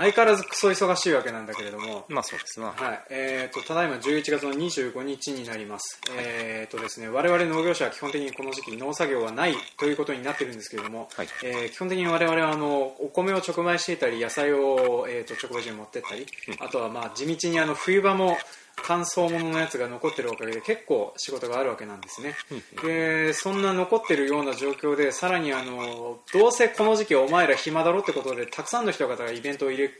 相変わらずクソ忙しいわけなんだけれども、まあそうですな。はい。えー、とただいま11月の25日になります、えーとですね、我々農業者は基本的にこの時期農作業はないということになってるんですけれども、はい。えー基本的に我々はあのお米を直売していたり野菜を、えー、と直売所に持ってったり、あとはまあ地道にあの冬場も乾燥物のやつが残ってるおかげで結構仕事があるわけなんですね、でそんな残ってるような状況でさらにあのどうせこの時期お前ら暇だろってことでたくさんの人方がイベントを入れ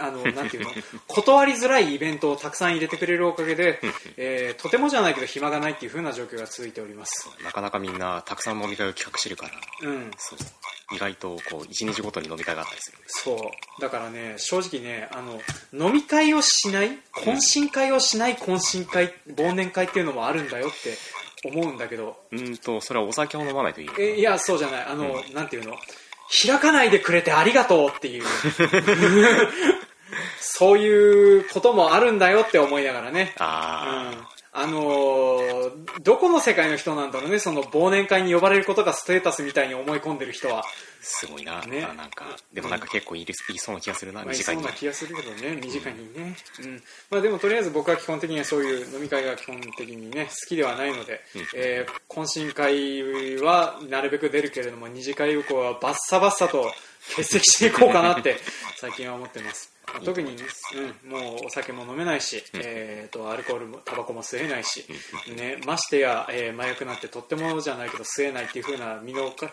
あのなんていうの？断りづらいイベントをたくさん入れてくれるおかげで、えーとてもじゃないけど暇がないっていう風な状況が続いております、なかなかみんなたくさん飲み会を企画してるから、うん、そう。意外とこう一日ごとに飲み会があったりする。そう。だからね正直ねあの飲み会をしない懇親会をしない懇親会忘年会っていうのもあるんだよって思うんだけど。うーんとそれはお酒を飲まないといい。えいやそうじゃない。あの、なんていうの？開かないでくれてありがとうっていう そういうこともあるんだよって思いながらね。あうん。あのーどこの世界の人なんだろうねその忘年会に呼ばれることがステータスみたいに思い込んでる人は、すごいな。ね。あなんかでもなんか結構いいいそうな気がするな。まあ、い短いにそうな気がするけどね身近にね、うん。まあ、でもとりあえず僕は基本的にはそういう飲み会が基本的にね好きではないので、えー懇親会はなるべく出るけれども二次会以降はバッサバッサと欠席していこうかなって最近は思ってます。まあ特に、うん、もうお酒も飲めないし、えー、とアルコールもタバコも吸えないし、ね、ましてや、えー麻薬なんてとってもじゃないけど吸えないっていう風な身のか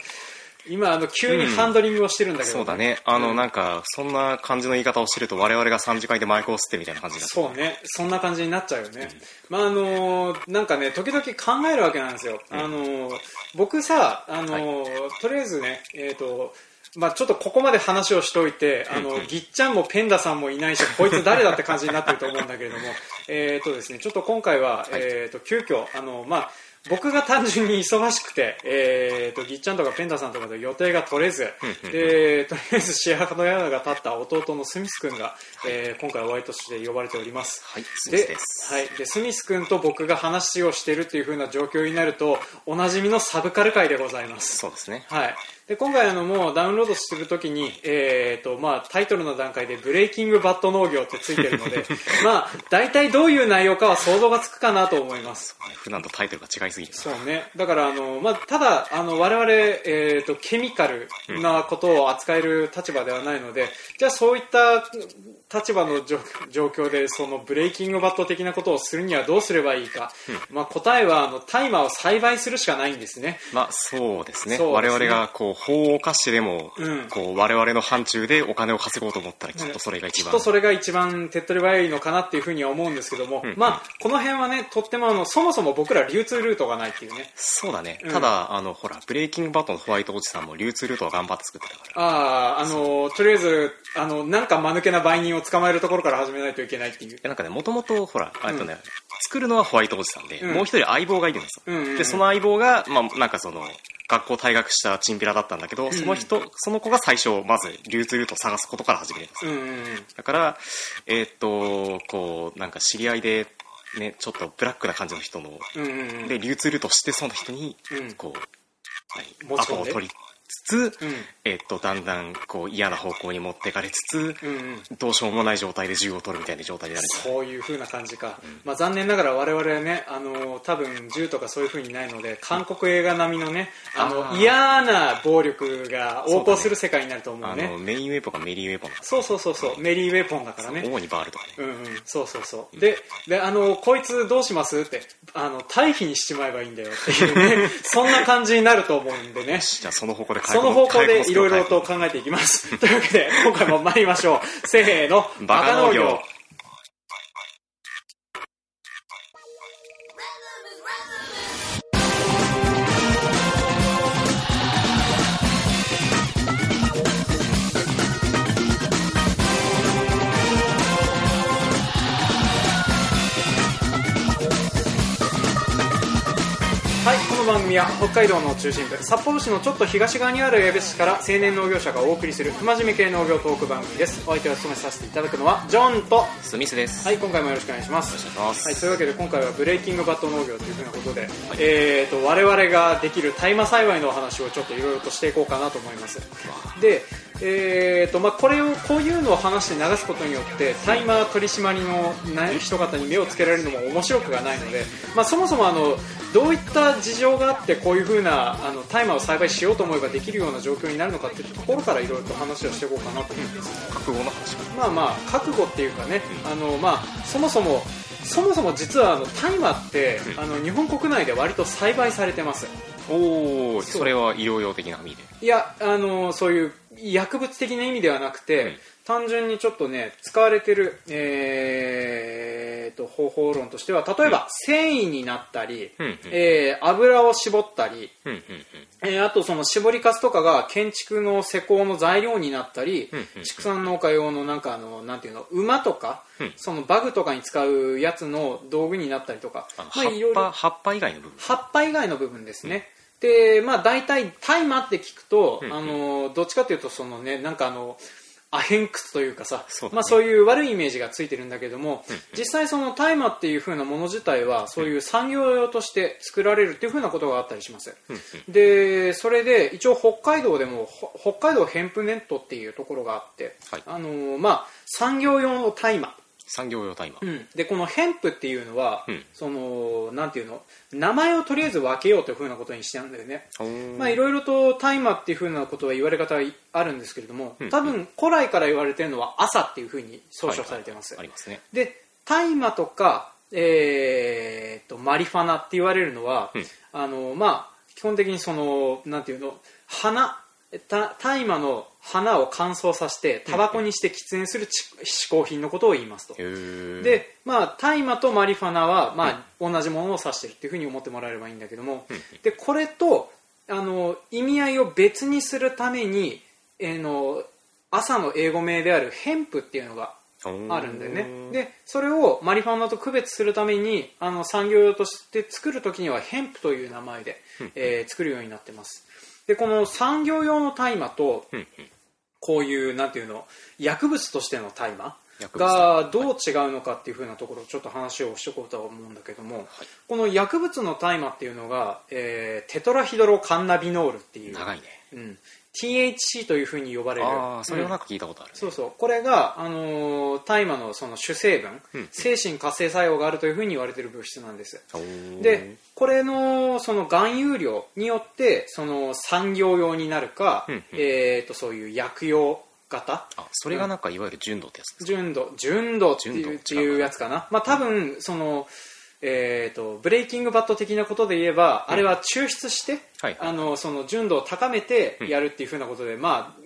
今あの急にハンドリングをしてるんだけど、そうだね。あの、うん。なんか、そんな感じの言い方をしてると、我々が3次会でマイクを吸ってみたいな感じになってそうね、そんな感じになっちゃうよね。まああのなんかね、時々考えるわけなんですよ。あの僕さ、あのとりあえずね、えっ、と、まあちょっとここまで話をしておいて、あの、ぎっちゃんもペンダさんもいないし、こいつ誰だって感じになってると思うんだけれども、えっとですね、ちょっと今回は、えっ、と、急遽、あの、まあ僕が単純に忙しくて、えー、とぎっちゃんとかペンダさんとかと予定が取れず、でとりあえずシェアの矢が立った弟のスミス君が、えー今回お相手として呼ばれております。はい、スミスで。はい、でスミス君と僕が話をしているという風な状況になるとおなじみのサブカル界でございます。そうですね。はい、で今回あのもうダウンロードするときに、えーとまあ、タイトルの段階で「ブレイキングバッド農業」ってついてるので まあ大体どういう内容かは想像がつくかなと思います。普段とタイトルが違いすぎる。そうね、だからあの、まあ、ただあの我々、えー、とケミカルなことを扱える立場ではないので、じゃあそういった立場の状状況でそのブレイキングバット的なことをするにはどうすればいいか、まあ、答えはあのタイマーを栽培するしかないんですね。まあ、そうですね。ね我々が、こう、法を犯してでも、うんこう、我々の範疇でお金を稼ごうと思ったら、きっとそれが一番。きっとそれが一番手っ取り早いのかなっていうふうには思うんですけども、まあ、この辺はねとってもあのそもそも僕ら流通ルートがないっていうねそうだね。うんただ、あの、ほら、ブレイキングバットのホワイトおじさんも流通ルートは頑張って作ってたから。あああのとりあえずあのなんか間抜けな売人を捕まえるところから始めないといけないっていう。なんかね、もともと、ほら、あとね、作るのはホワイトおじさんで、うん。もう一人相棒がいるんですよ。うんうんうん。で、その相棒が、まあ、なんかその、学校退学したチンピラだったんだけど、その人、その子が最初、まず流通ルートを探すことから始めるんですよ。うんうんうん。だから、えーっと、こう、なんか知り合いで、ね、ちょっとブラックな感じの人の、うんうんうん。で、流通ルートを知ってそうな人に、うん。こう、持ち込んで。アポを取りつつ、うん。えーっと、だんだん、こう、嫌な方向に持ってかれつつ、うんうん。どうしようもない状態で銃を取るみたいな状態になる。そういう風な感じか、まあ、残念ながら我々はねあの多分銃とかそういう風にないので韓国映画並みのねあの嫌な暴力が横行する世界になると思うあねのメインウェポンがメリーウェポン。そうそうそうそう。メリーウェポンだからね。主にバールとかね。うんうん、そうそうそう。でであのこいつどうしますってあの退避にしちまえばいいんだよっていうね。そんな感じになると思うんでね。じゃあその方向でその方向でいろいろと考えていきます。というわけで今回も参りましょう。せーの。バカ農業番組は北海道の中心部札幌市のちょっと東側にある江別市から青年農業者がお送りする不真面目系農業トーク番組です。お相手を務めさせていただくのはジョンとスミスです。はい今回もよろしくお願いします。はい、というわけで今回はブレイキングバット農業というふうなことで、えー、と我々ができる大麻栽培のお話をちょっといろいろとしていこうかなと思います。でえーとまあ、これをこういうのを話して流すことによってタイマー取り締まりのな人方に目をつけられるのも面白くがないので、まあ、そもそもあのどういった事情があってこういう風なあのタイマーを栽培しようと思えばできるような状況になるのかっていうところからいろいろと話をしていこうかなと思うんです。覚悟の話まあまあ覚悟っていうかね、あのまあそもそもそもそも実はあの大麻って、あの日本国内で割と栽培されてます。おおそれは医療用的な意味で。いやあのそういう薬物的な意味ではなくて、うん単純にちょっとね使われてる、えー、と方法論としては例えば、繊維になったり、うんうん。えー油を絞ったり、うんうんえーあとその絞りかすとかが建築の施工の材料になったり、うんうん畜産農家用のなんかあのなんていうの馬とか、うん。そのバグとかに使うやつの道具になったりとかまあいろいろ葉っぱ葉っぱ以外の部分。葉っぱ以外の部分ですね、でまあ大体大麻って聞くと、うんあのどっちかというとそのねなんかあのアヘン靴というかさそうだね。まあ、そういう悪いイメージがついてるんだけども、うんうん。実際その大麻っていう風なもの自体はそういう産業用として作られるっていう風なことがあったりします、うんうん。でそれで一応北海道でもほ北海道ヘンプネットっていうところがあって、はい。あのまあ、産業用の大麻産業用大麻うん、でこのヘンプっていうのは、うん。そのなんていうの？名前をとりあえず分けようというふうなことにしてたんだよね、まあいろいろと大麻っていうふうなことは言われ方はあるんですけれどもうん。多分古来から言われてるのは朝っていうふうに総称されてます、ありますね。で大麻とか、えー、とマリファナって言われるのは、うん。あのまあ基本的にそのなんていうの？花た大麻の花を乾燥させてタバコにして喫煙するち嗜好品のことを言いますと、で、まあ、大麻とマリファナは、まあ同じものを指してるっていうふうに思ってもらえればいいんだけども、うん。でこれとあの意味合いを別にするために、えーの朝の英語名であるヘンプっていうのがあるんだよね。でそれをマリファナと区別するためにあの産業用として作る時にはヘンプという名前で、えー作るようになってますでこの産業用の大麻とうんうん。こういうなんていうの薬物としての大麻がどう違うのかっていうふうなところをちょっと話をしておこうとは思うんだけども、この薬物の大麻っていうのが、えーテトラヒドロカンナビノールっていう、長いね。うん、THC というふうに呼ばれる。ああそれはうんなんか聞いたことある。ねそうそう。これが、あのー大麻のその主成分、うん。精神活性作用があるというふうに言われている物質なんです。でこれのその含有量によってその産業用になるか、うんうん。えー、とそういう薬用型。あそれがなんかいわゆる純度ってやつですか？純度。純度っていう純度っていうやつかな、まあ、多分その、えー、とブレイキングバット的なことで言えば、あれは抽出して、はいあのその純度を高めてやるっていうふうなことで、まあ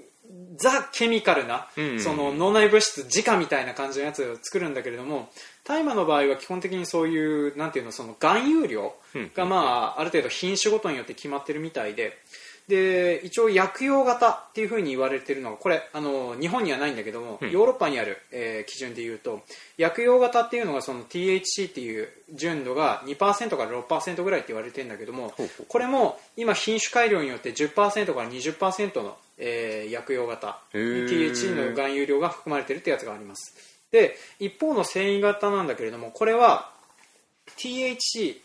ザ・ケミカルな、うんうんうん。その脳内物質自家みたいな感じのやつを作るんだけれども大麻の場合は基本的にそういうなんていうのその含有量が、まあ、ある程度品種ごとによって決まってるみたいでで一応薬用型っていうふうに言われてるのがこれあの日本にはないんだけども、うん。ヨーロッパにある、えー基準でいうと薬用型っていうのがその THC っていう純度が2%から6%ぐらいって言われてるんだけどもこれも今品種改良によって10%から20%の、えー薬用型 THC の含有量が含まれてるってやつがあります。で一方の繊維型なんだけれどもこれは THC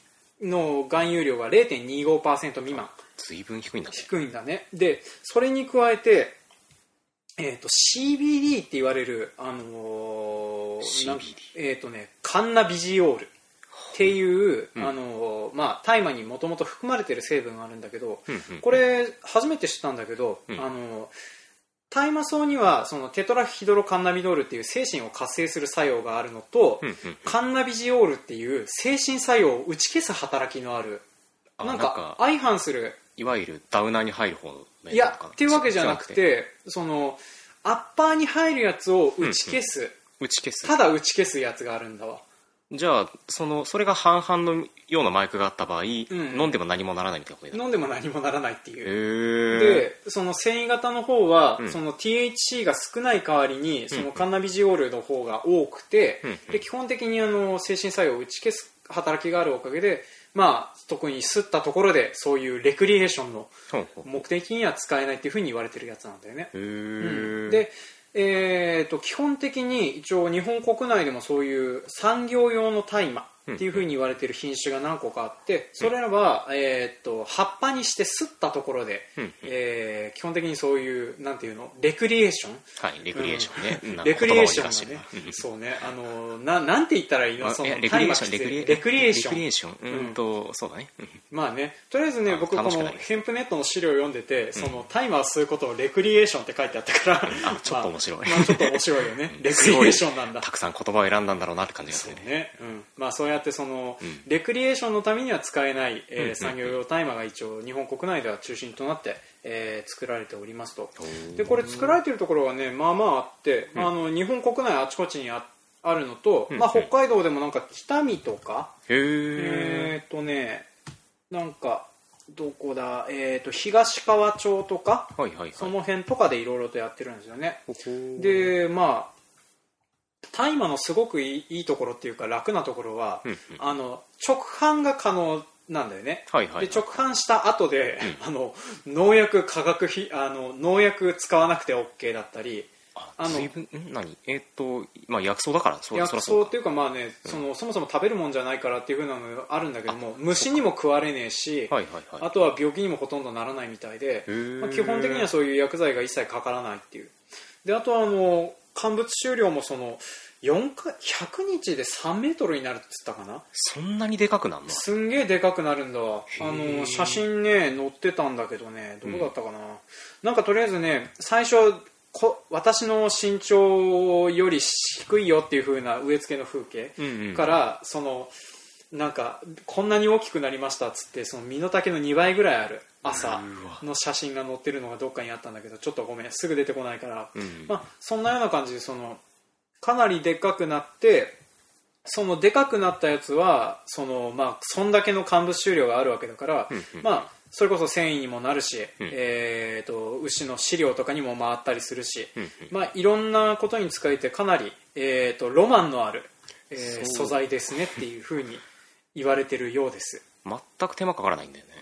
の含有量が0.25%未満随分低いんだね。低いんだね。でそれに加えて、えー、と CBD って言われる、あのーえーとね、カンナビジオールっていう、うん。あのーまあ、大麻にもともと含まれてる成分があるんだけど、うんうんこれ初めて知ったんだけど、うん。あの大麻草にはそのテトラヒドロカンナビドールっていう精神を活性する作用があるのと、うんうんカンナビジオールっていう精神作用を打ち消す働きのあるあなんか相反するいわゆるダウナーに入る方のいやっていうわけじゃなくてそのアッパーに入るやつを打ち消す、打ち消す。ただ打ち消すやつがあるんだわ。じゃあそのそれが半々のようなマイクがあった場合、ん。飲んでも何もならないみたいな飲んでも何もならないっていう、でその繊維型の方は、うん。その THC が少ない代わりにそのカンナビジオールの方が多くて、うん。で基本的にあの精神作用を打ち消す働きがあるおかげで、まあ、特に吸ったところでそういうレクリエーションの目的には使えないっていうふうに言われてるやつなんだよね。へうん。えで、えー、と基本的に一応日本国内でもそういう産業用の大麻っていうふうに言われてる品種が何個かあってそれらは、えーっと葉っぱにしてすったところで、うんえー基本的にそういうなんていうの？レクリエーション？はいレクリエーションね、うん。レクリエーションね。そうね。あのななんて言ったらいいの？そのレクリエーションレクリエーション。レクリエーション。うーんと、そうだね。うん。まあね。とりあえずねあ僕このヘンプネットの資料を読んでて、そのタイマーを吸うことをレクリエーションって書いてあったからあちょっと面白い。まあ、まあちょっと面白いよね。レクリエーションなんだ。たくさん言葉を選んだんだろうなって感じがするね。ね、うん、まあそうやってその、ん。レクリエーションのためには使えない、えー産業用大麻が一応日本国内では中心となって、えー作られておりますと。でこれ作られてるところがねまあまああって、まあ、あの日本国内あちこちにああるのと、うん。まあ、北海道でもなんか北見とか、へええーっとねなんかどこだ、えーっと東川町とかその辺とかでいろいろとやってるんですよね。でまあ大麻のすごくいいところっていうか楽なところは、うんうん。あの直販が可能なんだよね、はいはいはい。で直販した後で、あの農薬化学費あの農薬使わなくて OK だったりああの何？えーっとまあ薬草だから薬草っていうかまあね、そのそもそも食べるもんじゃないからっていうふうなのがあるんだけども虫にも食われねえし、はいはいはい。あとは病気にもほとんどならないみたいで、ー。まあ、基本的にはそういう薬剤が一切かからないっていう。であとはあの乾物収量もその4か100日で3メートルになるって言ったかな？そんなにでかくなるの？すんげえでかくなるんだ。わあーの写真ね載ってたんだけどね。どこだったかな、なんかとりあえずね最初こ私の身長より低いよっていう風な植え付けの風景うんうん。から、そのなんかこんなに大きくなりましたっつってその身の丈の2倍ぐらいある朝の写真が載ってるのがどっかにあったんだけどちょっとごめんすぐ出てこないから、うん。まあ、そんなような感じでそのかなりでっかくなってそのでかくなったやつはその、まあ、そんだけの乾物収量があるわけだから、うんうん。まあ、それこそ繊維にもなるし、うん。えー、と牛の飼料とかにも回ったりするし、まあ、いろんなことに使えてかなり、えー、とロマンのある、えー素材ですねっていうふうに言われてるようです。全く手間かからないんだよね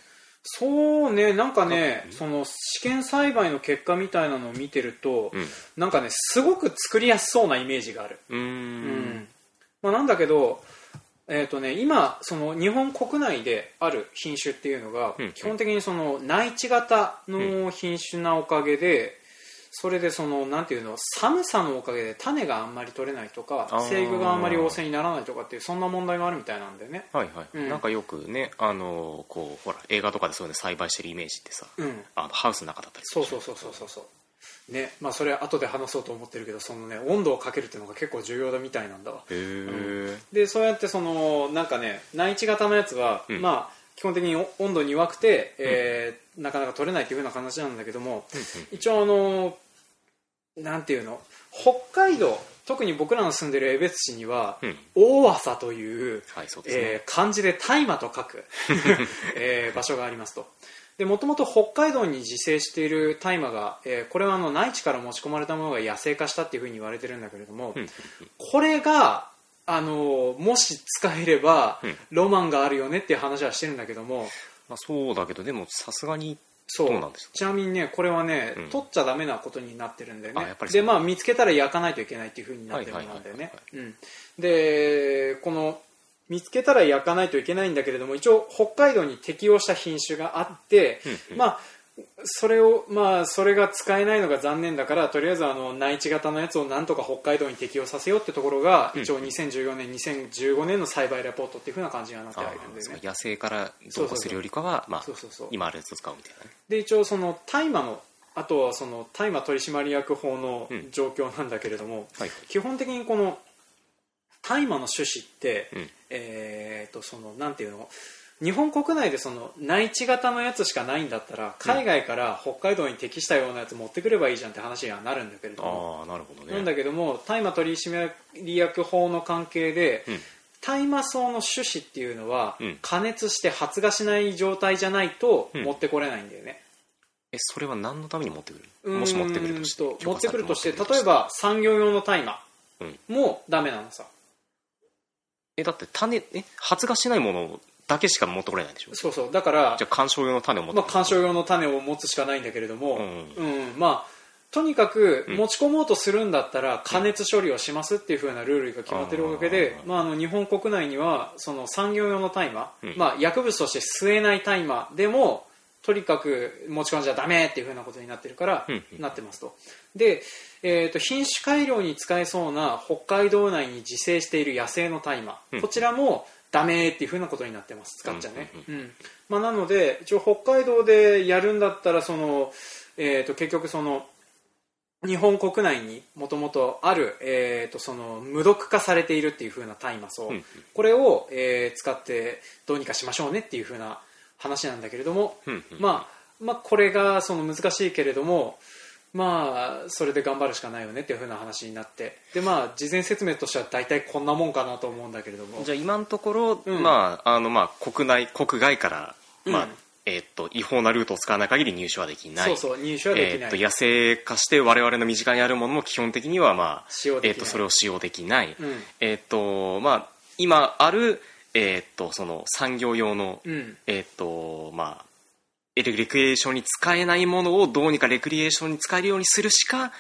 そうねなんかね、その試験栽培の結果みたいなのを見てると、うん。なんかねすごく作りやすそうなイメージがある、うーうん。んまあ、なんだけど、えーとね、今その日本国内である品種っていうのが、うん。基本的にその内地型の品種なおかげで、それでそのなんていうの寒さのおかげで種があんまり取れないとか生育があんまり旺盛にならないとかっていうそんな問題があるみたいなんだよね。はいはい、うん。なんかよくねあのこうほら映画とかでそういうの栽培してるイメージってさ、うん。あのハウスの中だったりするそうそうそうそうそう。そうねまあそれは後で話そうと思ってるけどそのね温度をかけるっていうのが結構重要だみたいなんだわ。へえ、でそうやってそのなんかね内地型のやつは、うん。まあ基本的に温度に弱くて、えーなかなか取れないというふうな話なんだけども、一応あのなんていうの北海道特に僕らの住んでる江別市には、うん。大浅という、はいそうですね、えー漢字で大麻と書く、えー場所がありますと。でもともと北海道に自生している大麻が、えーこれはあの内地から持ち込まれたものが野生化したっていうふうに言われてるんだけれども、うん。これがあのもし使えれば、うん。ロマンがあるよねっていう話はしてるんだけども。まあ、そうだけどでもさすがにそう。なんですか？ちなみにねこれはね、うん。取っちゃダメなことになってるんだよね。あやっぱりそう。でまあ見つけたら焼かないといけないっていうふうになってるものなんだよね。でこの見つけたら焼かないといけないんだけれども一応北海道に適用した品種があって、うんうん。まあそれをまあそれが使えないのが残念だからとりあえずあの内地型のやつをなんとか北海道に適用させようってところが、うん。一応2014年2015年の栽培レポートっていうふうな感じにはなってあはいるんでね野生からどうするよりかは今あるやつを使うみたいなね。で一応その大麻のあとはその大麻取締役法のうん。状況なんだけれども、はい基本的にこの大麻の種子って、うん。えー、とそのなんていうの？日本国内でその内地型のやつしかないんだったら海外から北海道に適したようなやつ持ってくればいいじゃんって話にはなるんだけれども、ああなるほどね。なんだけども大麻取締役法の関係で、うん。大麻草の種子っていうのは、うん。加熱して発芽しない状態じゃないとうん。持ってこれないんだよね、えそれは何のために持ってくるもし持ってくるとして持ってくるとして。例えば産業用の大麻うん。もダメなのさ。えだって種え発芽しないものだけしか持ってこれないんでしょ？そうそう。だからじゃあ観賞用の種を持ってまあ、観賞用の種を持つしかないんだけれども、ううんまあとにかく持ち込もうとするんだったら加熱処理をしますっていう風なルールが決まってるわけで、まあ、あの日本国内にはその産業用の大麻、うん。まあ、薬物として吸えない大麻でもとにかく持ち込んじゃダメっていう風なことになってるから、うんうん。なってますと。で、えー、と品種改良に使えそうな北海道内に自生している野生の大麻、うん。こちらもダメっていう風なことになってます。使っちゃね、うんまあ、なので一応北海道でやるんだったらその、えー、と結局その日本国内にもともとある、えー、とその無毒化されているっていう風な大麻草、うんこれを、えー使ってどうにかしましょうねっていう風な話なんだけれども、うんうん。まあ、まあこれがその難しいけれどもまあそれで頑張るしかないよねっていう風な話になって。でまあ事前説明としては大体こんなもんかなと思うんだけれども。じゃあ今のところ、うん。まああのまあ国内国外から、まあうんえーっと違法なルートを使わない限り入手はできない。そうそう入手はできない、えーっと野生化して我々の身近にあるものも基本的には、まあえーっとそれを使用できない、うん。えーっとまあ、今ある、えーっとその産業用の、うん。えーっとまあ、レレクリエーションに使えないものをどうにかレクリエーションに使えるようにするしか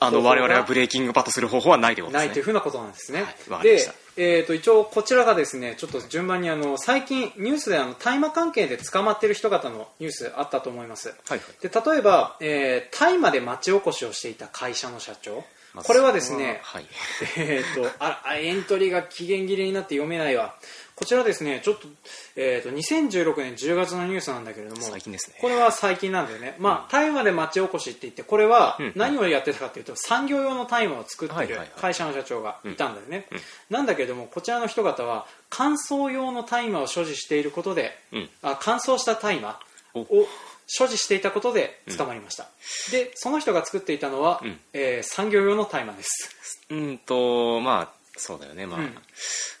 あの我々はブレーキングバットする方法はないということですね。ないというふうなことなんですね。はいでえー、と一応こちらがですねちょっと順番にあの最近ニュースであの大麻関係で捕まっている人方のニュースあったと思います。はいはい。で例えば、えー大麻で町おこしをしていた会社の社長、まあこれはですね、はい。えー、とああエントリーが期限切れになって読めないわこちらですねちょっと,、えー、と2016年10月のニュースなんだけれども最近ですね。これは最近なんだよね、まあ、大麻で町おこしって言ってこれはうん。何をやってたかというと産業用の大麻を作ってる会社の社長がいたんだよね、うん。なんだけれどもこちらの人方は乾燥用の大麻を所持していることで、うん。あ乾燥した大麻お。を所持していたことで捕まりました、でその人が作っていたのは、うん。えー産業用の大麻です。うんとまあそうだよね。まあ、うん。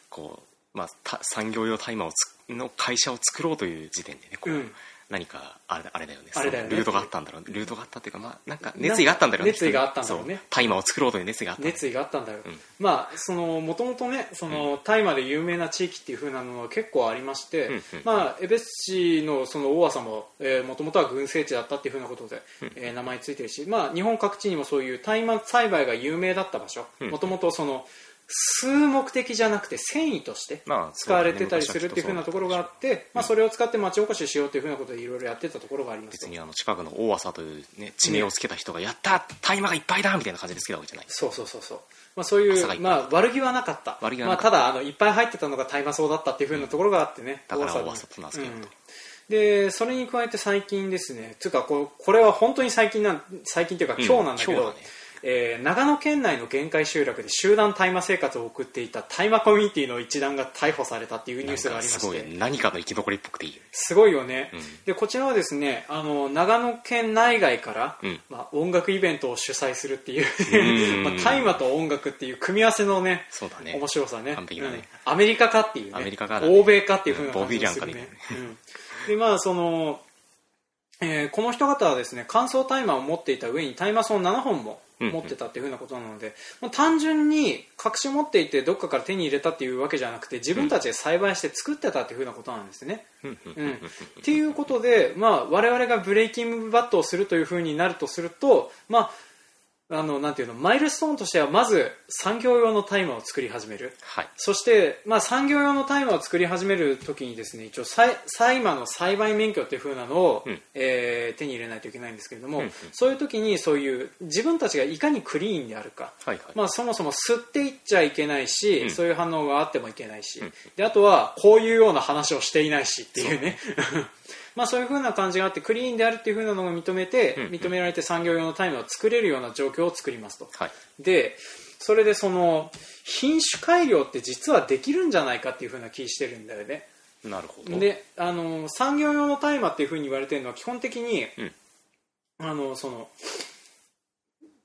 こうまあた産業用大麻をつの会社を作ろうという時点でねこう、うん。何かあれあれだよね。あれだよね。ルートがあったんだろう。ルートがあったっていうかまあなんか熱意があったんだろうね熱意があったんだろうね。大麻を作ろうという熱意があった熱意があったんだよ、ん。まあそのもともとねその大麻で有名な地域っていう風なのは結構ありまして、うんうんまあ江別市のその大麻ももともとは群生地だったっていう風なことで、えー名前ついてるしまあ日本各地にもそういう大麻栽培が有名だった場所。うん。もともとその吸う目的じゃなくて繊維としてまあ使われてたりするっていう風なところがあって、まあ、それを使って町おこししようという風なことでいろいろやってたところがあります。と別にあの近くの大麻という、ね、地名をつけた人が「やった大麻がいっぱいだ!」みたいな感じでつけたわけじゃな。いそうそうそうそう、まあ、そういう、まあ、悪気はなかった。まあ、悪気はなかった。ただあのいっぱい入ってたのが大麻草だったっていうふうなところがあってね、だから大大麻と名付けようと。でそれに加えて最近ですねつうかこうこれは本当に最近なん最近というかうん。今日なんだけど、今日だねえー長野県内の限界集落で集団大麻生活を送っていた大麻コミュニティの一団が逮捕されたっていうニュースがありますごいして何かの生き残りっぽくていい。すごいよね、うんでこちらはですねあの長野県内外から、うん。まあ、音楽イベントを主催するっていううん。まあ大麻と音楽っていう組み合わせのねそうだね。面白さね。完璧だね。うん。アメリカかっていうねアメリカね。欧米かっていうふうな感じがするね。でまあその、えーこの人方はですね乾燥大麻を持っていた上に大麻草7本も持ってたっていうふうなことなので、まあ、単純に隠し持っていてどっかから手に入れたっていうわけじゃなくて自分たちで栽培して作ってたっていうふうなことなんですね、うんうん。うん、っていうことで、まあ、我々がブレイキングバットをするというふうになるとすると、まあ、あのなんていうのマイルストーンとしてはまず産業用の大麻を作り始める。はい。そして、まあ、産業用の大麻を作り始めるときにですね一応さい大麻の栽培免許っていう風なのを、うん。えー手に入れないといけないんですけれども、うんうん。そういう時にそういう自分たちがいかにクリーンであるか、はいはい。まあ、そもそも吸っていっちゃいけないし、うん。そういう反応があってもいけないし、うん。であとはこういうような話をしていないしっていうねまあそういう風な感じがあってクリーンであるっていう風なのが認めて、うんうん認められて産業用のタイムを作れるような状況を作りますと。はいでそれでその品種改良って実はできるんじゃないかっていう風な気してるんだよね。なるほどであの産業用の大麻っていう風に言われてるのは基本的に、うんあのその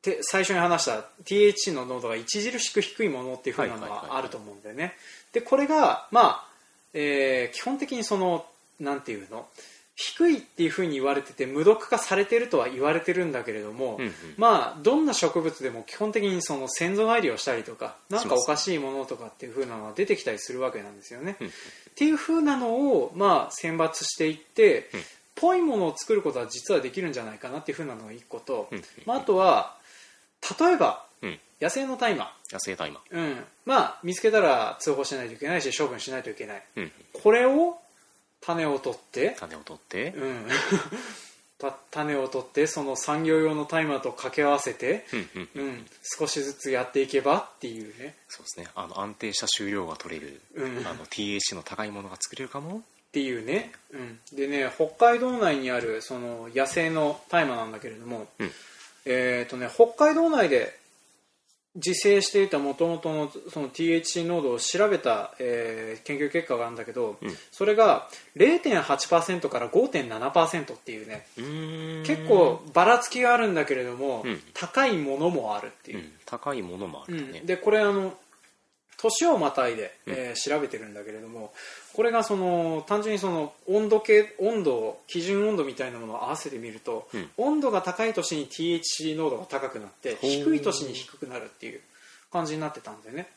て最初に話した THC の濃度が著しく低いものっていう風なのはあると思うんだよね。でこれがまあ、えー基本的にそのなんていうの？低いっていう風に言われてて無毒化されてるとは言われてるんだけれども、うんうん。まあどんな植物でも基本的にその先祖返りをしたりとかなんかおかしいものとかっていう風なのは出てきたりするわけなんですよね。うんっていう風なのをまあ選抜していって、うんぽいものを作ることは実はできるんじゃないかなっていう風なのが一個と、うんまあ、あとは例えばうん。野生の大麻。野生大麻。うん。まあ見つけたら通報しないといけないし処分しないといけない。うん。これを種を取って。種を取って。うん。た種を取ってその産業用の大麻と掛け合わせて、うん、少しずつやっていけばっていうね。そうですね。あの安定した収量が取れる、うん。あの THC の高いものが作れるかも。っていうね、うん、でね北海道内にあるその野生の大麻なんだけれども、うん。えっ、とね北海道内で自生していたもともとのその THC 濃度を調べた、えー研究結果があるんだけど、うん。それが0.8%から5.7%っていうね。結構ばらつきがあるんだけれども、うん。高いものもあるっていう。う、ん。高いものもあるね。うん、でこれあの年をまたいで、えー調べてるんだけれどもこれがその単純にその温度計温度を基準温度みたいなものを合わせてみると、うん。温度が高い年に THC 濃度が高くなって低い年に低くなるっていう感じになってたんでね。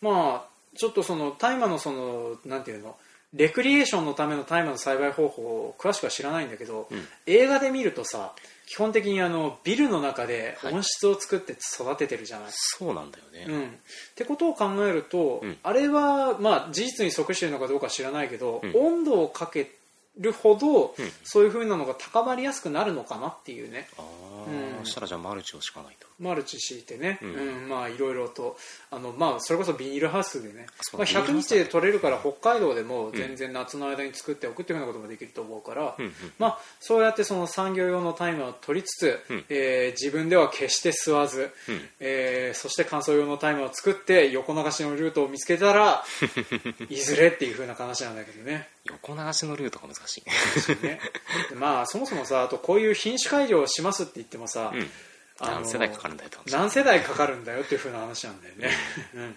まあちょっとその大麻のそのなんていうのレクリエーションのための大麻の栽培方法を詳しくは知らないんだけど、うん。映画で見るとさ基本的にあのビルの中ではい。温室を作って育ててるじゃない、そうなんだよね、うん、ってことを考えると、うん。あれは、まあ、事実に即しているのかどうかは知らないけど、うん。温度をかけるほど、うん。そういうふうなのが高まりやすくなるのかなっていうね。ああ、うん。そしたらじゃあマルチを敷かないと。マルチ敷いてね、ううん。んまあいろいろとあの、まあ、それこそビニールハウスでね、まあ、100ビニールハウス日で取れるから北海道でも全然夏の間に作っておくっていうようなこともできると思うから、うんうんまあ、そうやってその産業用のタイマーを取りつつ、うん。えー自分では決して吸わず、うん。えーそして乾燥用のタイマーを作って横流しのルートを見つけたら いずれっていう風な話なんだけどね横流しのルートが難しいね。まあそもそもさあとこういう品種改良をしますって言ってもさ、うん。何世代かかるんだよ何世代かかるんだよっていう風な話なんだよね、うん、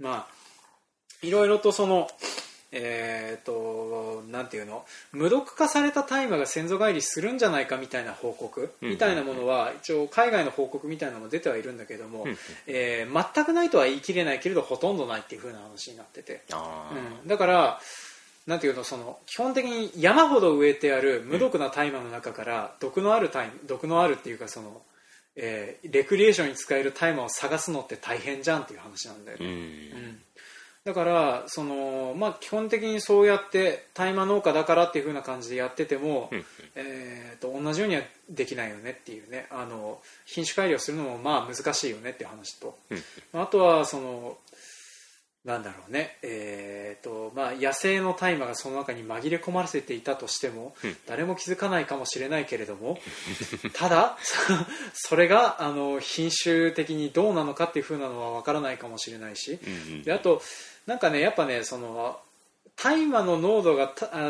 まあいろいろとそのえー、となんていうの？無毒化された大麻が先祖返りするんじゃないかみたいな報告うん。みたいなものは一応海外の報告みたいなのも出てはいるんだけども、うん。えー全くないとは言い切れないけれどほとんどないっていう風な話になってて、うん、だからなんていうのその基本的に山ほど植えてある無毒な大麻の中から毒のある大麻毒のあるっていうかその、えーレクリエーションに使える大麻を探すのって大変じゃんっていう話なんだよね、うん。うん。だからその、まあ、基本的にそうやって大麻農家だからっていう風な感じでやってても、うん。えー、と同じようにはできないよねっていうね。あの品種改良するのもまあ難しいよねっていう話と、うん。あとはそのなんだろうね、えーとまあ、野生の大麻がその中に紛れ込ませていたとしても、うん。誰も気づかないかもしれないけれども ただ それがあの品種的にどうなのかっていう風なのは分からないかもしれないしうんうん。であとなんかねやっぱねその大麻の濃度が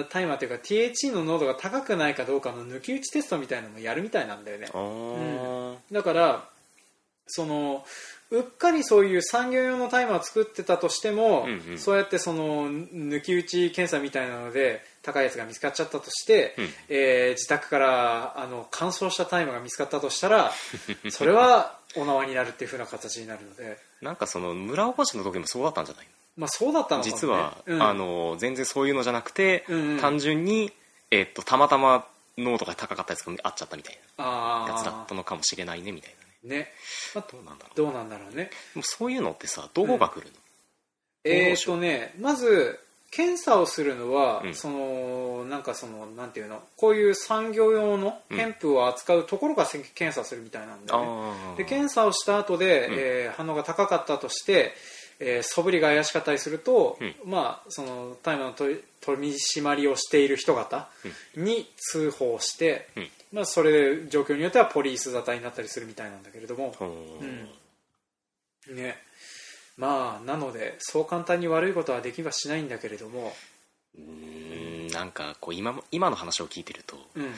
大麻というか THC の濃度が高くないかどうかの抜き打ちテストみたいなのもやるみたいなんだよね。あー。だからそのうっかりそういう産業用の大麻を作ってたとしても、うんうん。そうやってその抜き打ち検査みたいなので高いやつが見つかっちゃったとして、うん。えー自宅からあの乾燥した大麻が見つかったとしたら それはお縄になるっていう風な形になるので、なんかその村おこしの時もそうだったんじゃないまあ、そうだったのね、実は、うん。あの全然そういうのじゃなくて、うんうん。単純に、えっとたまたま濃度が高かったやつがあっちゃったみたいあなやつだーったのかもしれないねみたいなね。ね、まあ、どうなんだろうどうなんだろうね。もうそういうのってさどこが来るの、えーとねまず検査をするのは、うん。そのなんかそのなんていうの？こういう産業用のうん。ヘンプを扱うところがせ検査するみたいなんだよね、ああで検査をした後で、うん。えー反応が高かったとして、えー素振りが怪しかったりすると、うん。まあその大麻の取り締まりをしている人方に通報して、うんまあ、それで状況によってはポリース沙汰になったりするみたいなんだけれども、ほううん。ね。まあなのでそう簡単に悪いことはできはしないんだけれども、うーんなんかこう今も今の話を聞いてるとうん、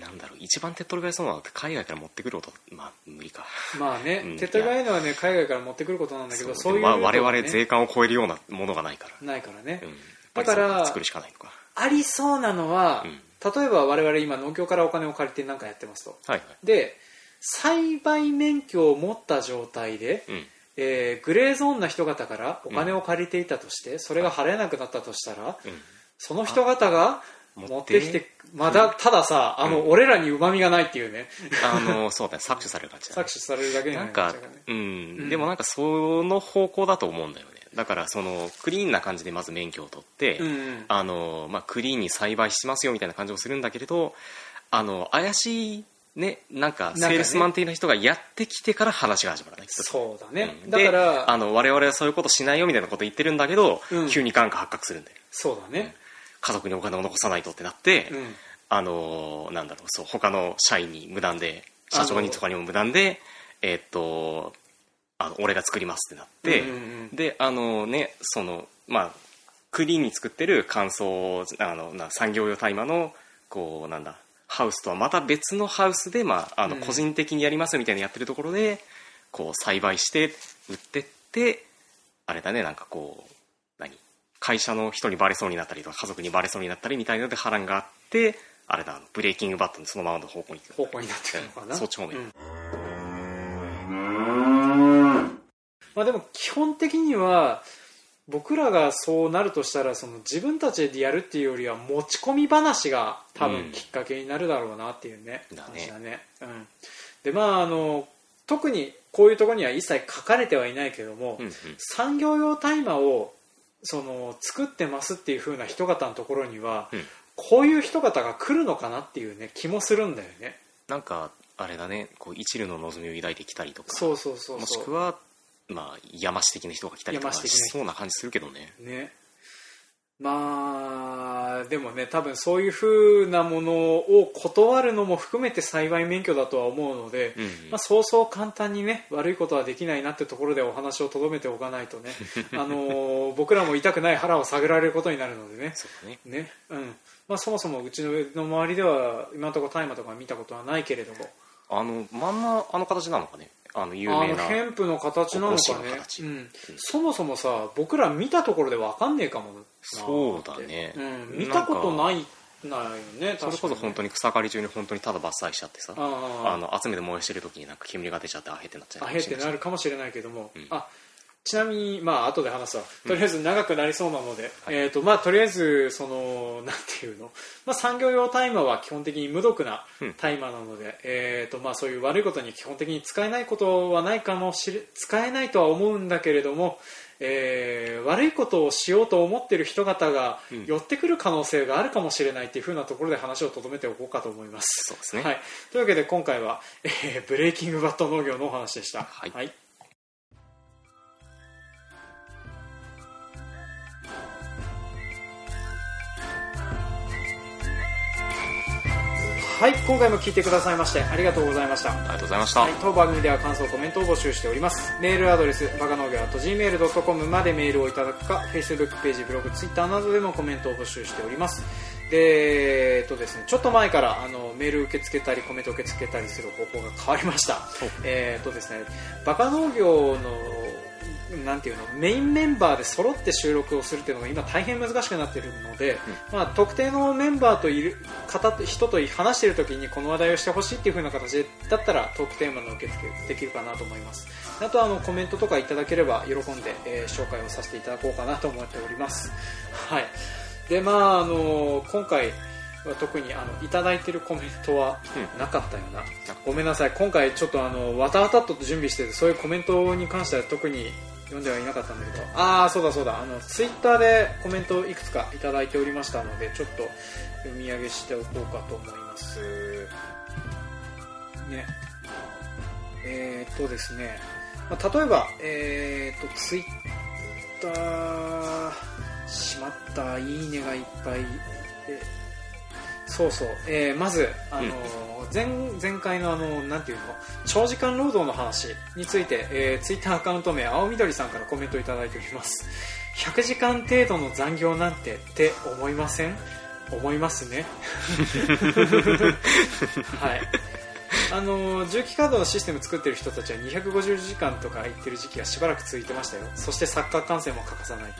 なんだろう一番手っ取り早そうなのって海外から持ってくることまあ無理か。まあね、うん手っ取り早いのはね海外から持ってくることなんだけどそういうでもまあ我々税関を超えるようなものがないから、ないからね、うん、だから作るしかないのか。ありそうなのは、うん例えば我々今農協からお金を借りて何かやってますと。はいはい。で栽培免許を持った状態で、うん。えーグレーゾーンな人方からお金を借りていたとして、それが払えなくなったとしたら、うん。その人方が持ってきてまだたださあの、俺らにうまみがないっていうね。あのそうだね搾取される感じだね。搾取されるだけになんかなっちゃうね、うん、うん。でもなんかその方向だと思うんだよねだからそのクリーンな感じでまず免許を取って、うんうん。あのまあ、クリーンに栽培しますよみたいな感じをするんだけれどあの怪しいねなんかセールスマン的な人がやってきてから話が始まるねきっとそうだね、うん。だからであの我々はそういうことしないよみたいなこと言ってるんだけど、うん。急に眼科発覚するんだよ。そうだね。家族にお金を残さないとってなって、うん。あのなんだろうそう他の社員に無断で社長にとかにも無断でえーっとあの俺が作りますってなって、うんうんうん。であのねそのまあクリーンに作ってる乾燥あのな産業用大麻のこうなんだハウスとはまた別のハウスで、まあ、あのうん。個人的にやりますみたいなやってるところでこう栽培して売ってってあれだねなんかこう何会社の人にバレそうになったりとか家族にバレそうになったりみたいなので波乱があってあれだあのブレイキングバットのそのままの方向に方向になってるのかな。そっち方面。うんまあでも基本的には僕らがそうなるとしたらその自分たちでやるっていうよりは持ち込み話が多分きっかけになるだろうなっていうね、だね。話だね、うん、でまああの特にこういうところには一切書かれてはいないけども、うんうん。産業用大麻をその作ってますっていう風な人方のところには、うん。こういう人方が来るのかなっていうね気もするんだよね。なんかあれだね。こう一縷の望みを抱いてきたりとか。そうそうそうそう。もしくはまあ山師的な人が来たりとかしそうな感じするけどね。ね。まあでもね多分そういう風なものを断るのも含めて栽培免許だとは思うので、うんうん。まあ、そうそう簡単にね悪いことはできないなってところでお話をとどめておかないとね あのー僕らも痛くない腹を探られることになるのでね。そうだね。ね。うん。まあ、そもそもうちの周りでは今のところ大麻とか見たことはないけれども。あのまんまあの形なのかねあの有あの名なヘンプの形なのかね。形、うん、そもそもさ僕ら見たところで分かんねえかもなそうだね。うん、見たことないないよねそれこそ本当にに草刈り中に本当にただ伐採しちゃってさああの集めて燃やしてる時になんか煙が出ちゃってあへってなっちゃうあへってなるかもしれないけども、うん。あちなみにまあ後で話すわ。とりあえず長くなりそうなので、はい。えーとまあ、とりあえずその なんていうの、まあ、産業用大麻は基本的に無毒なうん。大麻なので、えーとまあ、そういう悪いことに基本的に使えないことはないかもしれ使えないとは思うんだけれども、えー悪いことをしようと思っている人方がうん。寄ってくる可能性があるかもしれないっていうふうなところで話をとどめておこうかと思います。そうですね。はい、というわけで今回は、えーブレイキングバット農業のお話でした。はい。はい、今回も聞いてくださいましてありがとうございました。ありがとうございました、はい、当番組では感想、コメントを募集しております。メールアドレス、バカ農業 .gmail.com までメールをいただくか、Facebook ページ、ブログ、Twitter などでもコメントを募集しております。で、えっとですね、ちょっと前からあのメール受け付けたり、コメント受け付けたりする方法が変わりました。えっとですね、バカ農業のなんていうのメインメンバーで揃って収録をするっていうのが今大変難しくなっているので、まあ、特定のメンバーといる方と人と話している時にこの話題をしてほしいっていう風な形だったらトークテーマの受付できるかなと思います。あとはあのコメントとかいただければ喜んで、えー紹介をさせていただこうかなと思っております。はい。でまああの今回は特にあのいただいてるコメントはなかったよな、ごめんなさい。今回ちょっとあのわたわたっと準備しててそういうコメントに関しては特に読んではいなかったんだけど。ああそうだそうだ。あのツイッターでコメントをいくつかいいておりましたのでちょっと読み上げしておこうかと思います。ね。えー、っとですね、まあ、例えばえー、っとツイッターしまったいいねがいっぱい。でそうそう、えーまず、あのー前前回のあのなんていうの？長時間労働の話について、えー、ツイッターアカウント名青緑さんからコメントいただいております。100時間程度の残業なんてって思いません？思いますね。はいあの重機カードのシステム作ってる人たちは250時間とか言ってる時期がしばらく続いてましたよ。そしてサッカー観戦も欠かさない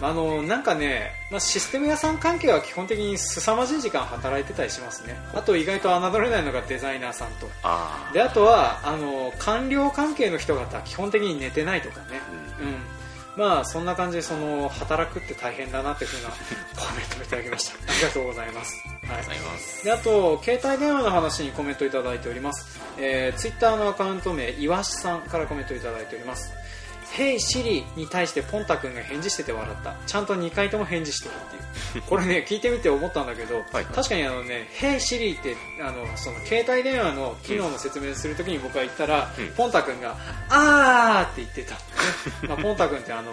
あのなんかね、まあ、システム屋さん関係は基本的に凄まじい時間働いてたりしますね。あと意外と侮れないのがデザイナーさんと。あであとはあの官僚関係の人方基本的に寝てないとかね、うんまあそんな感じでその働くって大変だなっていうふうなコメントをいただきました。ありがとうございます、はい。ありがとうございます。であと携帯電話の話にコメントいただいております、えー、ツイッターのアカウント名いわしさんからコメントいただいております「ヘイシリに対してポンタ君が返事してて笑った。ちゃんと2回とも返事してるっていう。これね聞いてみて思ったんだけど、はい確かにあのね「ヘイシリってあのその携帯電話の機能の説明するときに僕が言ったら、うん。ポンタ君が「あー」って言ってた。まあ、ポンタ君ってあの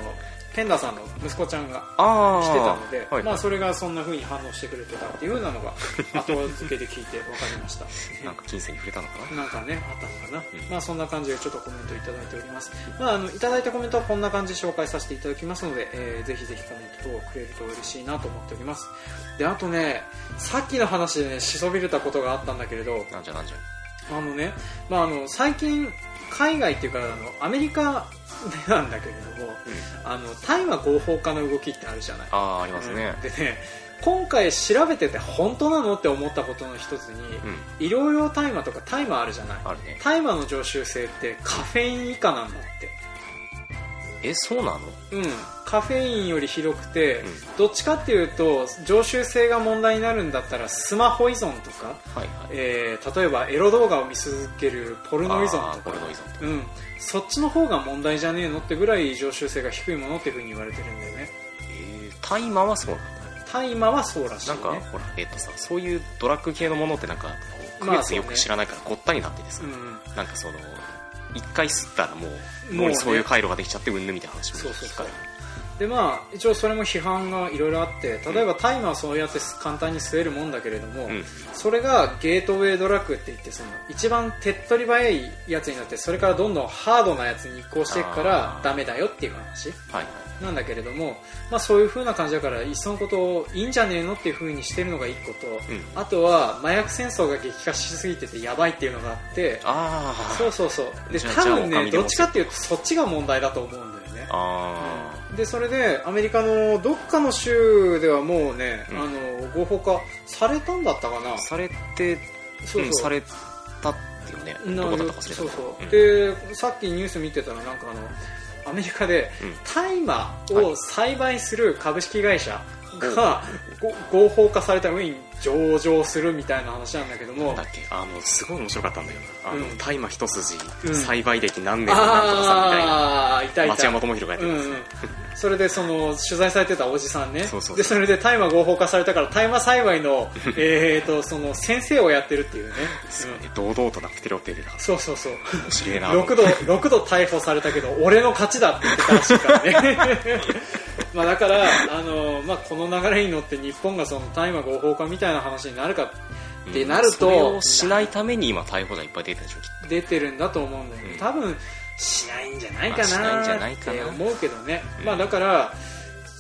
ペンダさんの息子ちゃんがあしてたので、はいまあ、それがそんな風に反応してくれてたっていう風なのが 後付けで聞いて分かりました。なんか金銭に触れたのかな？なんかねあったのかな、うん。まあそんな感じでちょっとコメントいただいております。まああのいただいたコメントはこんな感じで紹介させていただきますので、えーぜひぜひコメント等をくれると嬉しいなと思っております。であとねさっきの話でねしそびれたことがあったんだけれどなんじゃなんじゃ。あのね、まあ、あの最近海外っていうかあのアメリカでなんだけれども、あの大麻合法化の動きってあるじゃない。ああありますね。うん。でね今回調べてて本当なのって思ったことの一つに、うん。医療用大麻とか大麻あるじゃない。大麻の常習性ってカフェイン以下なんだってえそうなの？うん。カフェインよりひどくて、うん。どっちかっていうと常習性が問題になるんだったらスマホ依存とか、はいはい。えー例えばエロ動画を見続けるポルノ依存あーとかポルノ依存とか。うん、そっちの方が問題じゃねえのってぐらい常習性が低いものっていうふうに言われてるんだよね。えー大麻はそうなんだ大麻はそうらしいね。なんかほらえっとさそういうドラッグ系のものってなんか区まあ別よく知らないからごったになっててさ。うんうん。なんかその一回吸ったらもうもうね。脳にそういう回路ができちゃってうんぬみたいな話もそうそうでまあ一応それも批判がいろいろあって例えば大麻はそうやって簡単に吸えるもんだけれども、うん。それがゲートウェイドラッグって言ってその一番手っ取り早いやつになってそれからどんどんハードなやつに移行していくからダメだよっていう話。はいなんだけれども、まあ、そういう風な感じだからいっそのことをいいんじゃねえのっていう風にしてるのが一個と、うん。あとは麻薬戦争が激化しすぎててやばいっていうのがあってああそうそうそう。で多分ねどっちかっていうとそっちが問題だと思うんだよね。あでそれでアメリカのどっかの州ではもうね、うん。あの合法化されたんだったかな。あされてそうそう。うんされたっていうねなどこだったか忘れたそうそう、うん。でさっきニュース見てたらなんかあのアメリカでうん。大麻を栽培する株式会社がご合法化された上に上場するみたいな話なんだけども。だっけ？あのすごい面白かったんだよな。あのうん。大麻一筋うん。栽培歴何年のなんとかさみたいな。ああーいたい。た町山智博がやってうんうんるん。ですね、それでその取材されてたおじさんね。そうそうでそれで大麻合法化されたから大麻栽培の えーとその先生をやってるっていうね、すごい。うん。ね堂々となプテロって出てたそうそうそう。面白いな。6度6度逮捕されたけど俺の勝ちだって言ってたらしいからね まあだからあの、まあ、この流れに乗って日本がその大麻合法化みたいな話になるかってなるとそれをしないために今逮捕者いっぱい出てるでしょきっ出てるんだと思うんだけど、うん。多分しないんじゃないかないんじゃなって思うけどね、うん。まあだから、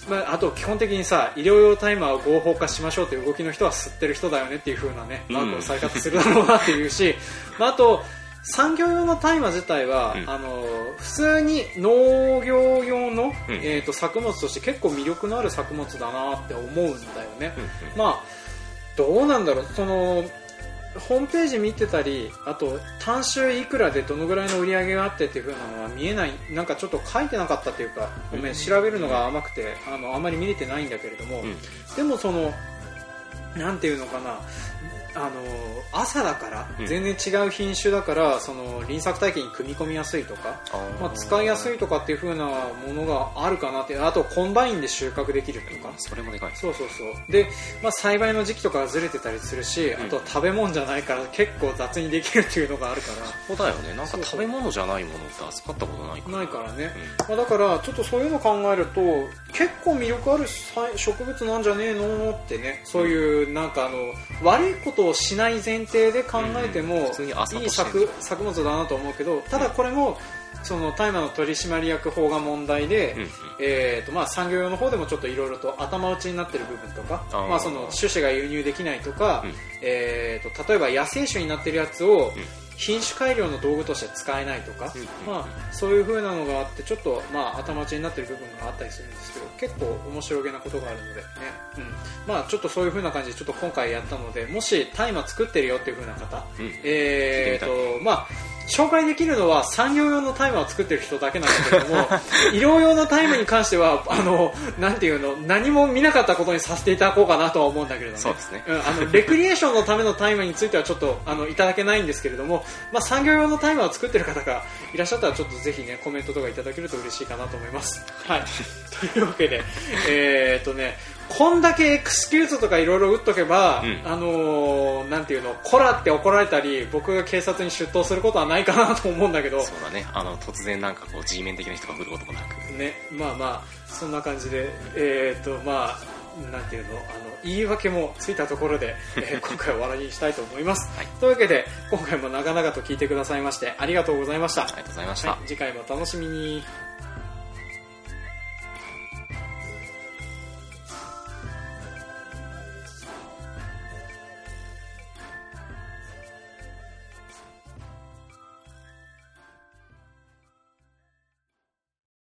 まあ、あと基本的にさ医療用大麻を合法化しましょうという動きの人は吸ってる人だよねっていう風なねうん。マークをされ方するだろうなっていうし、まあ、あと産業用の大麻自体は、うん。あの普通に農業用の、うん。えー、と作物として結構魅力のある作物だなって思うんだよね、と、うんうん。まあどうなんだろう。そのホームページ見てたりあと単収いくらでどのぐらいの売り上げがあってっていう風なのは見えない。なんかちょっと書いてなかったっていうかごめん調べるのが甘くてあのあまり見れてないんだけれども、うん。でもそのなんていうのかなあの朝だからうん。全然違う品種だからその輪作体系に組み込みやすいとか、まあ、使いやすいとかっていう風なものがあるかなってあとコンバインで収穫できるとか。それもでかい。そうそうそう。で、まあ、栽培の時期とかがずれてたりするし、ん。あと食べ物じゃないから結構雑にできるっていうのがあるかそうだよね。なんか食べ物じゃないものって扱ったことないから。ないからね、うまあ、だからちょっとそういうの考えると結構魅力あるさ植物なんじゃねえのってねそういうなんかあの悪いことをしない前提で考えてもいい作作物だなと思うけどただこれもその大麻の取締役法が問題で、うんうん。えーとまあ、産業用の方でもちょっといろいろと頭打ちになってる部分とかまあ、その種子が輸入できないとか、うん。えー、と例えば野生種になってるやつをうん品種改良の道具として使えないとか、うんまあ、そういう風なのがあってちょっと、まあ、頭打ちになってる部分があったりするんですけど結構面白げなことがあるのでね、うん。まあ、ちょっとそういう風な感じでちょっと今回やったのでもし大麻作ってるよっていう風な方、うん。えーとまあ紹介できるのは産業用のタイマーを作ってる人だけなんだけども 医療用のタイマーに関してはあのなんていうの何も見なかったことにさせていただこうかなとは思うんだけれども、そうですね。ん、あのレクリエーションのためのタイマーについてはちょっとあのいただけないんですけれども、まあ、産業用のタイマーを作ってる方がいらっしゃったらちょっとぜひねコメントとかいただけると嬉しいかなと思います。はい、というわけで、えーっとねこんだけエクスキューズとかいろいろ打っとけば、うん。あのーなんていうの、こらって怒られたり、僕が警察に出頭することはないかなと思うんだけど、そうだね。あの突然なんかこう G メン的な人が来ることもなく。ね、まあまあ、そんな感じで、えーっと、まあ、なんていうの、あの、言い訳もついたところで、えー 今回は終わりにしたいと思います。はい。というわけで、今回も長々と聞いてくださいまして、ありがとうございました。ありがとうございました、はい、次回もお楽しみに。